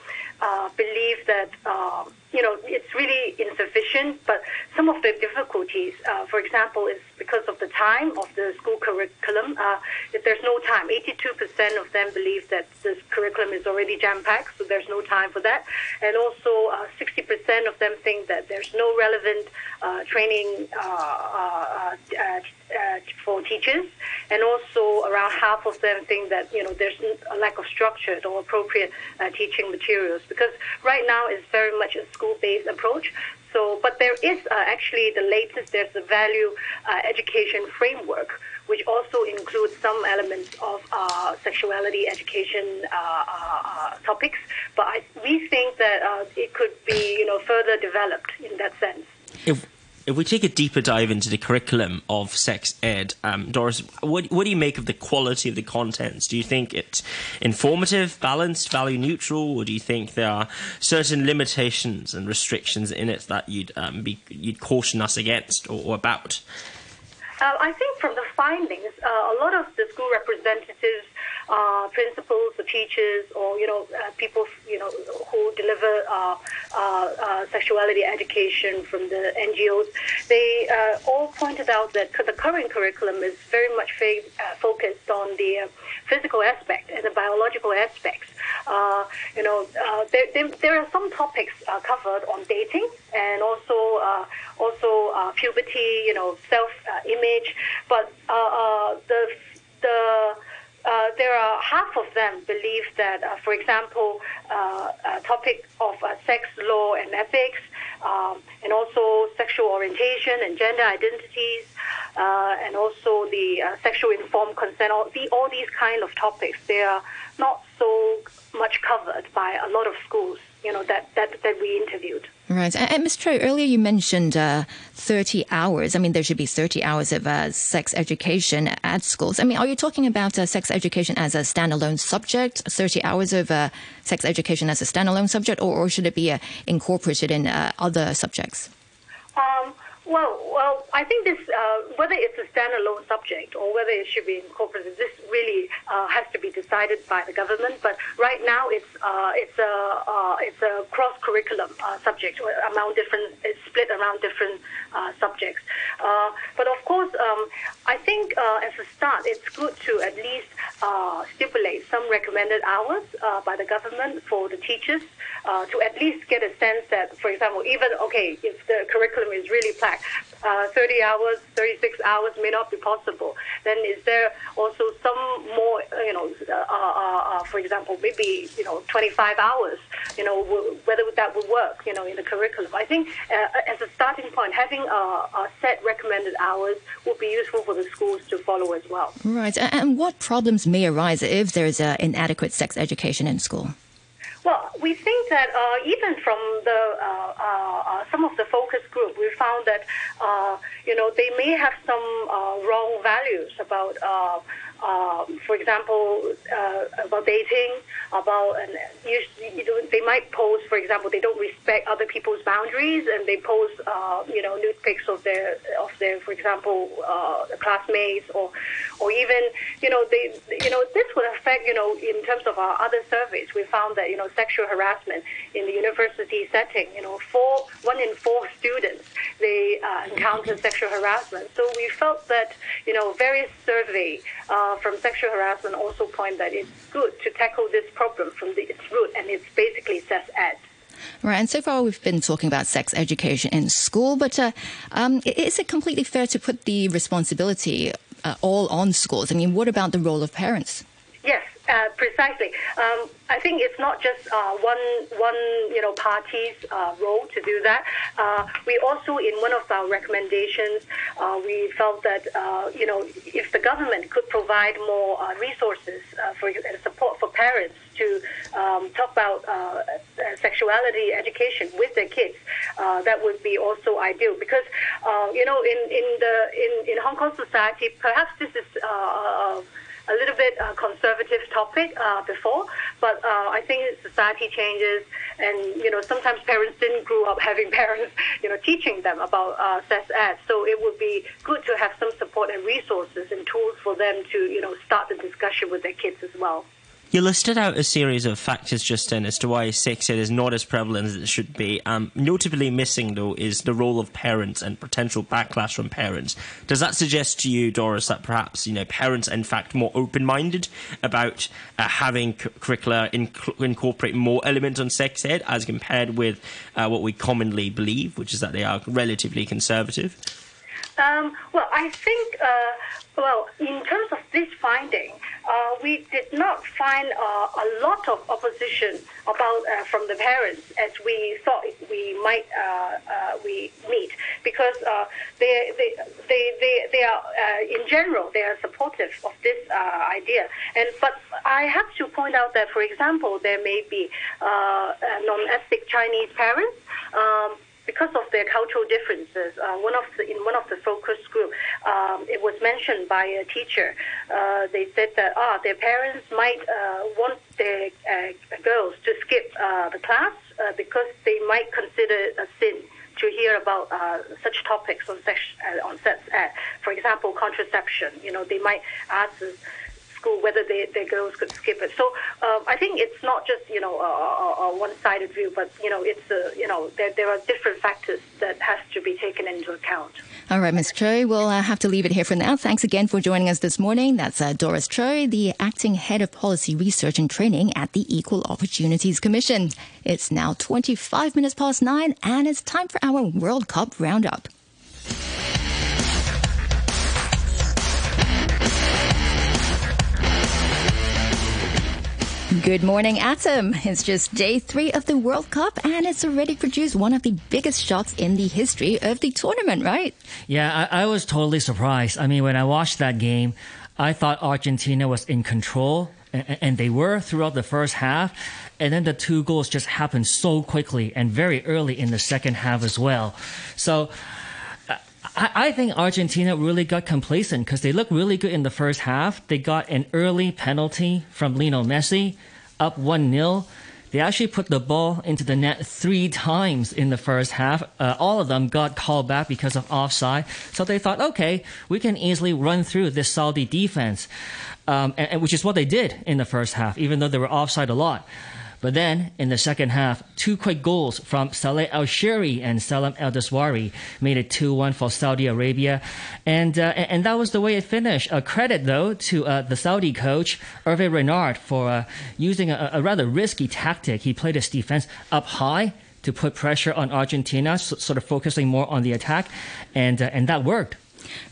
believe that um, you know it's really insufficient. But some of the difficulties, uh, for example, is because of the time of the school curriculum. Uh, if there's no time, 82% of them believe that this curriculum is already jam-packed, so there's no time for that. And also, 60% of them think that there's no relevant training for teachers, and also around half of them think that you know there's a lack of structured or appropriate uh, teaching materials because right now it's very much a school-based approach. So, but there is uh, actually the latest. There's a value uh, education framework which also includes some elements of uh, sexuality education uh, uh, topics. But I, we think that it could be, you know, further developed in that sense. If if we take a deeper dive into the curriculum of sex ed, um, Doris, what, what do you make of the quality of the contents? Do you think it's informative, balanced, value neutral, or do you think there are certain limitations and restrictions in it that you'd um, be you'd caution us against or, or about? Uh, I think from the findings, uh, a lot of the school representatives uh, principals or teachers or you know uh, people you know who deliver uh, uh, uh sexuality education from the NGOs, they uh, all pointed out that the current curriculum is very much fa- focused on the physical aspect and the biological aspects. you know, there, there, there, are some topics covered on dating and also also puberty, you know, self image, but the the uh, there are half of them believe that, uh, for example, uh, a topic of uh, sex law and ethics, um, and also sexual orientation and gender identities, uh, and also the uh, sexual informed consent. All, the, all these kind of topics, they are not so much covered by a lot of schools. You know that that, that we interviewed. Right. And, and Ms. Choi, earlier you mentioned uh, 30 hours. I mean, there should be 30 hours of uh, sex education at schools. I mean, are you talking about uh, sex education as a standalone subject, 30 hours of uh, sex education as a standalone subject, or, or should it be uh, incorporated in uh, other subjects? Um, well, well, I think this, uh, whether it's a standalone subject or whether it should be incorporated, this really uh, has to be decided by the government. But right now, it's uh, it's a uh, it's a cross curriculum uh, subject among different, it's split around different uh, subjects. Uh, but of course, um, I think uh, as a start, it's good to at least uh, stipulate some recommended hours by the government for the teachers to at least get a sense that, for example, even okay, if the curriculum is really packed uh, 30 hours, 36 hours may not be possible, then is there also some more, you know, uh, uh, uh, for example, maybe, you know, 25 hours, you know, w- whether that would work, you know, in the curriculum. I think uh, as a starting point, having a, set recommended hours would be useful for the schools to follow as well. Right. And what problems may arise if there's uh, inadequate sex education in school? Well, we think that uh, even from the uh, uh, uh, some of the focus group, we found that uh, you know they may have some uh, wrong values about. Uh, for example, uh, about dating, about you, you they might post, for example, they don't respect other people's boundaries, and they post, uh, you know, nude pics of their of their, for example, uh, classmates, or or even, you know, they, you know, this would affect, you know, in terms of our other surveys, we found that you know sexual harassment in the university setting, you know, four one in four students they uh, encounter sexual harassment. So we felt that you know various survey uh, from sexual harassment also point that it's good to tackle this problem from the, its root, and it's basically sex ed. Right, and so far we've been talking about sex education in school, but uh, um, is it completely fair to put the responsibility uh, all on schools? I mean, what about the role of parents? Yes, uh, precisely. Um, I think it's not just uh, one one you know party's uh, role to do that. Uh, we also, in one of our recommendations, uh, we felt that uh, you know if the government could provide more resources for support for parents to um, talk about sexuality education with their kids, that would be also ideal. Because you know, in in the in, in Hong Kong society, perhaps this is. A little bit uh, conservative topic uh, before, but uh, I think society changes, and you know sometimes parents didn't grow up having parents, you know, teaching them about uh, sex ed. So it would be good to have some support and resources and tools for them to you know start the discussion with their kids as well. You listed out a series of factors just then as to why sex ed is not as prevalent as it should be. Um, notably missing, though, is the role of parents and potential backlash from parents. Does that suggest to you, Doris, that perhaps you know parents, are in fact, more open-minded about uh, having cu- curricula inc- incorporate more elements on sex ed as compared with uh, what we commonly believe, which is that they are relatively conservative? Um, well, I think, uh, well, in terms of this finding, uh, we did not find uh, a lot of opposition about uh, from the parents as we thought we might uh, uh, we meet because they, they they they they are in general they are supportive of this idea and but I have to point out that for example there may be non-ethnic Chinese parents. Um, because of their cultural differences, uh, one of the, in one of the focus group, um, it was mentioned by a teacher. Uh, they said that ah, their parents might uh, want their uh, girls to skip uh, the class uh, because they might consider it a sin to hear about such topics on sex on sex. For example, contraception. You know, they might ask school whether they, their girls could skip it. So um, I think it's not just you know a, a, a one-sided view, but you know it's a, you know there, there are different factors that has to be taken into account. All right, Ms. Choi, we'll uh, have to leave it here for now. Thanks again for joining us this morning. That's uh, Doris Choi, the acting head of policy research and training at the Equal Opportunities Commission. It's now 25 minutes past nine, and it's time for our World Cup roundup. Good morning, Atom. It's just day three of the World Cup, and it's already produced one of the biggest shots in the history of the tournament, right? Yeah, I, I was totally surprised. I mean, when I watched that game, I thought Argentina was in control, and, and they were throughout the first half. And then the two goals just happened so quickly and very early in the second half as well. So I, I think Argentina really got complacent because they looked really good in the first half. They got an early penalty from Lionel Messi, up 1 0. They actually put the ball into the net three times in the first half. Uh, all of them got called back because of offside. So they thought, okay, we can easily run through this Saudi defense, um, and, and which is what they did in the first half, even though they were offside a lot. But then in the second half, two quick goals from Saleh Al Shehri and Salem Al Dawsari made it 2 1 for Saudi Arabia. And, uh, and that was the way it finished. A credit, though, to uh, the Saudi coach, Hervé Renard, for uh, using a, a rather risky tactic. He played his defense up high to put pressure on Argentina, sort of focusing more on the attack, and uh, and that worked.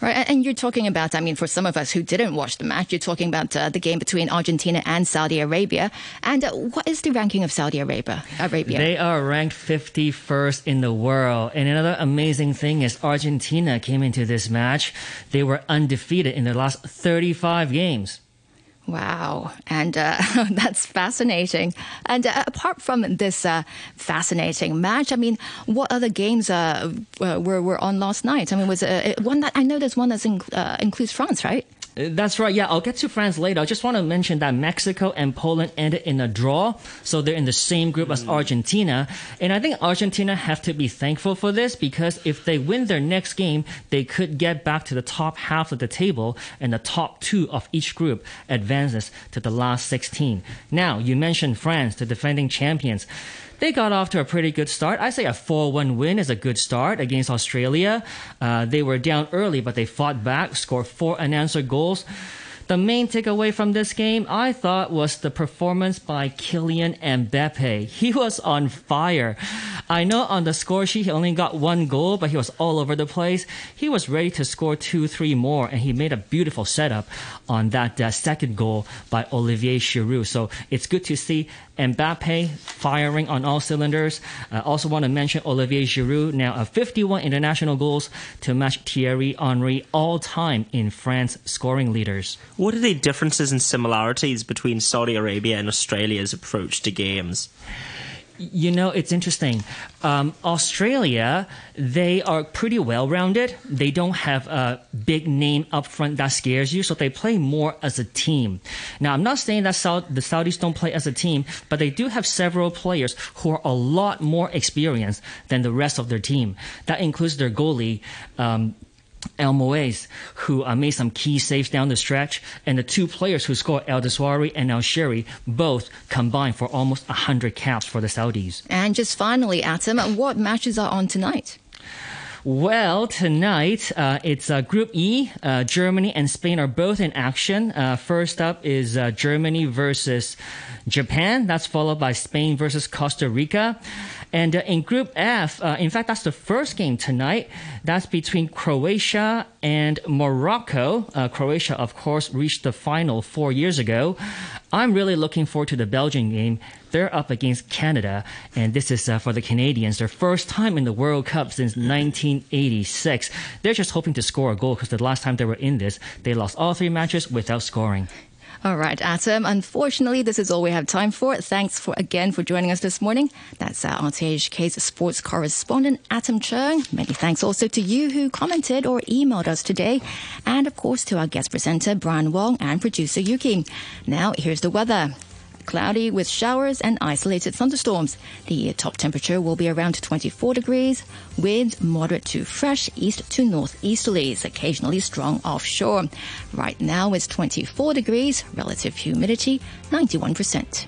Right, and you're talking about, I mean, for some of us who didn't watch the match, you're talking about uh, the game between Argentina and Saudi Arabia. And uh, what is the ranking of Saudi Arabia? Arabia? They are ranked 51st in the world. And another amazing thing is Argentina came into this match. They were undefeated in their last 35 games. Wow, and uh, that's fascinating. And uh, apart from this uh, fascinating match, I mean, what other games uh, were were on last night? I mean, was uh, one that I know there's one that in, uh, includes France, right? That's right. Yeah, I'll get to France later. I just want to mention that Mexico and Poland ended in a draw, so they're in the same group mm. as Argentina. And I think Argentina have to be thankful for this because if they win their next game, they could get back to the top half of the table, and the top two of each group advances to the last 16. Now, you mentioned France, the defending champions. They got off to a pretty good start. I say a 4 1 win is a good start against Australia. Uh, they were down early, but they fought back, scored four unanswered goals. The main takeaway from this game, I thought, was the performance by Kylian Mbappe. He was on fire. I know on the score sheet he only got one goal, but he was all over the place. He was ready to score two, three more, and he made a beautiful setup on that uh, second goal by Olivier Giroud. So it's good to see Mbappe firing on all cylinders. I also want to mention Olivier Giroud, now a 51 international goals to match Thierry Henry all time in France scoring leaders. What are the differences and similarities between Saudi Arabia and Australia's approach to games? You know, it's interesting. Um, Australia, they are pretty well rounded. They don't have a big name up front that scares you, so they play more as a team. Now, I'm not saying that the Saudis don't play as a team, but they do have several players who are a lot more experienced than the rest of their team. That includes their goalie. Um, El Moez, who uh, made some key saves down the stretch, and the two players who scored El Dawsari and El Shehri, both combined for almost 100 caps for the Saudis. And just finally, Atom, what matches are on tonight? Well, tonight uh, it's uh, Group E. Uh, Germany and Spain are both in action. Uh, first up is uh, Germany versus Japan. That's followed by Spain versus Costa Rica. And uh, in Group F, uh, in fact, that's the first game tonight. That's between Croatia and Morocco. Uh, Croatia, of course, reached the final four years ago. I'm really looking forward to the Belgian game. They're up against Canada, and this is uh, for the Canadians, their first time in the World Cup since 1986. They're just hoping to score a goal because the last time they were in this, they lost all three matches without scoring. All right, Atom. Unfortunately, this is all we have time for. Thanks for again for joining us this morning. That's our RTHK's sports correspondent, Atom Chung. Many thanks also to you who commented or emailed us today. And of course to our guest presenter, Brian Wong, and producer Yuki. Now, here's the weather cloudy with showers and isolated thunderstorms. The top temperature will be around 24 degrees. Winds moderate to fresh east to northeasterlies, occasionally strong offshore. Right now it's 24 degrees, relative humidity 91%.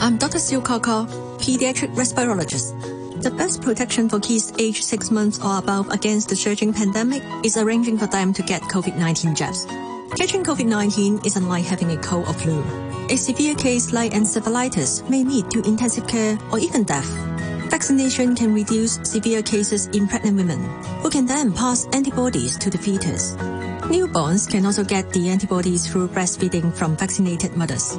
I'm Dr. Siu Kaka, pediatric respirologist. The best protection for kids aged 6 months or above against the surging pandemic is arranging for them to get COVID-19 jabs. Catching COVID-19 is unlike having a cold or flu. A severe case like encephalitis may lead to intensive care or even death. Vaccination can reduce severe cases in pregnant women, who can then pass antibodies to the fetus. Newborns can also get the antibodies through breastfeeding from vaccinated mothers.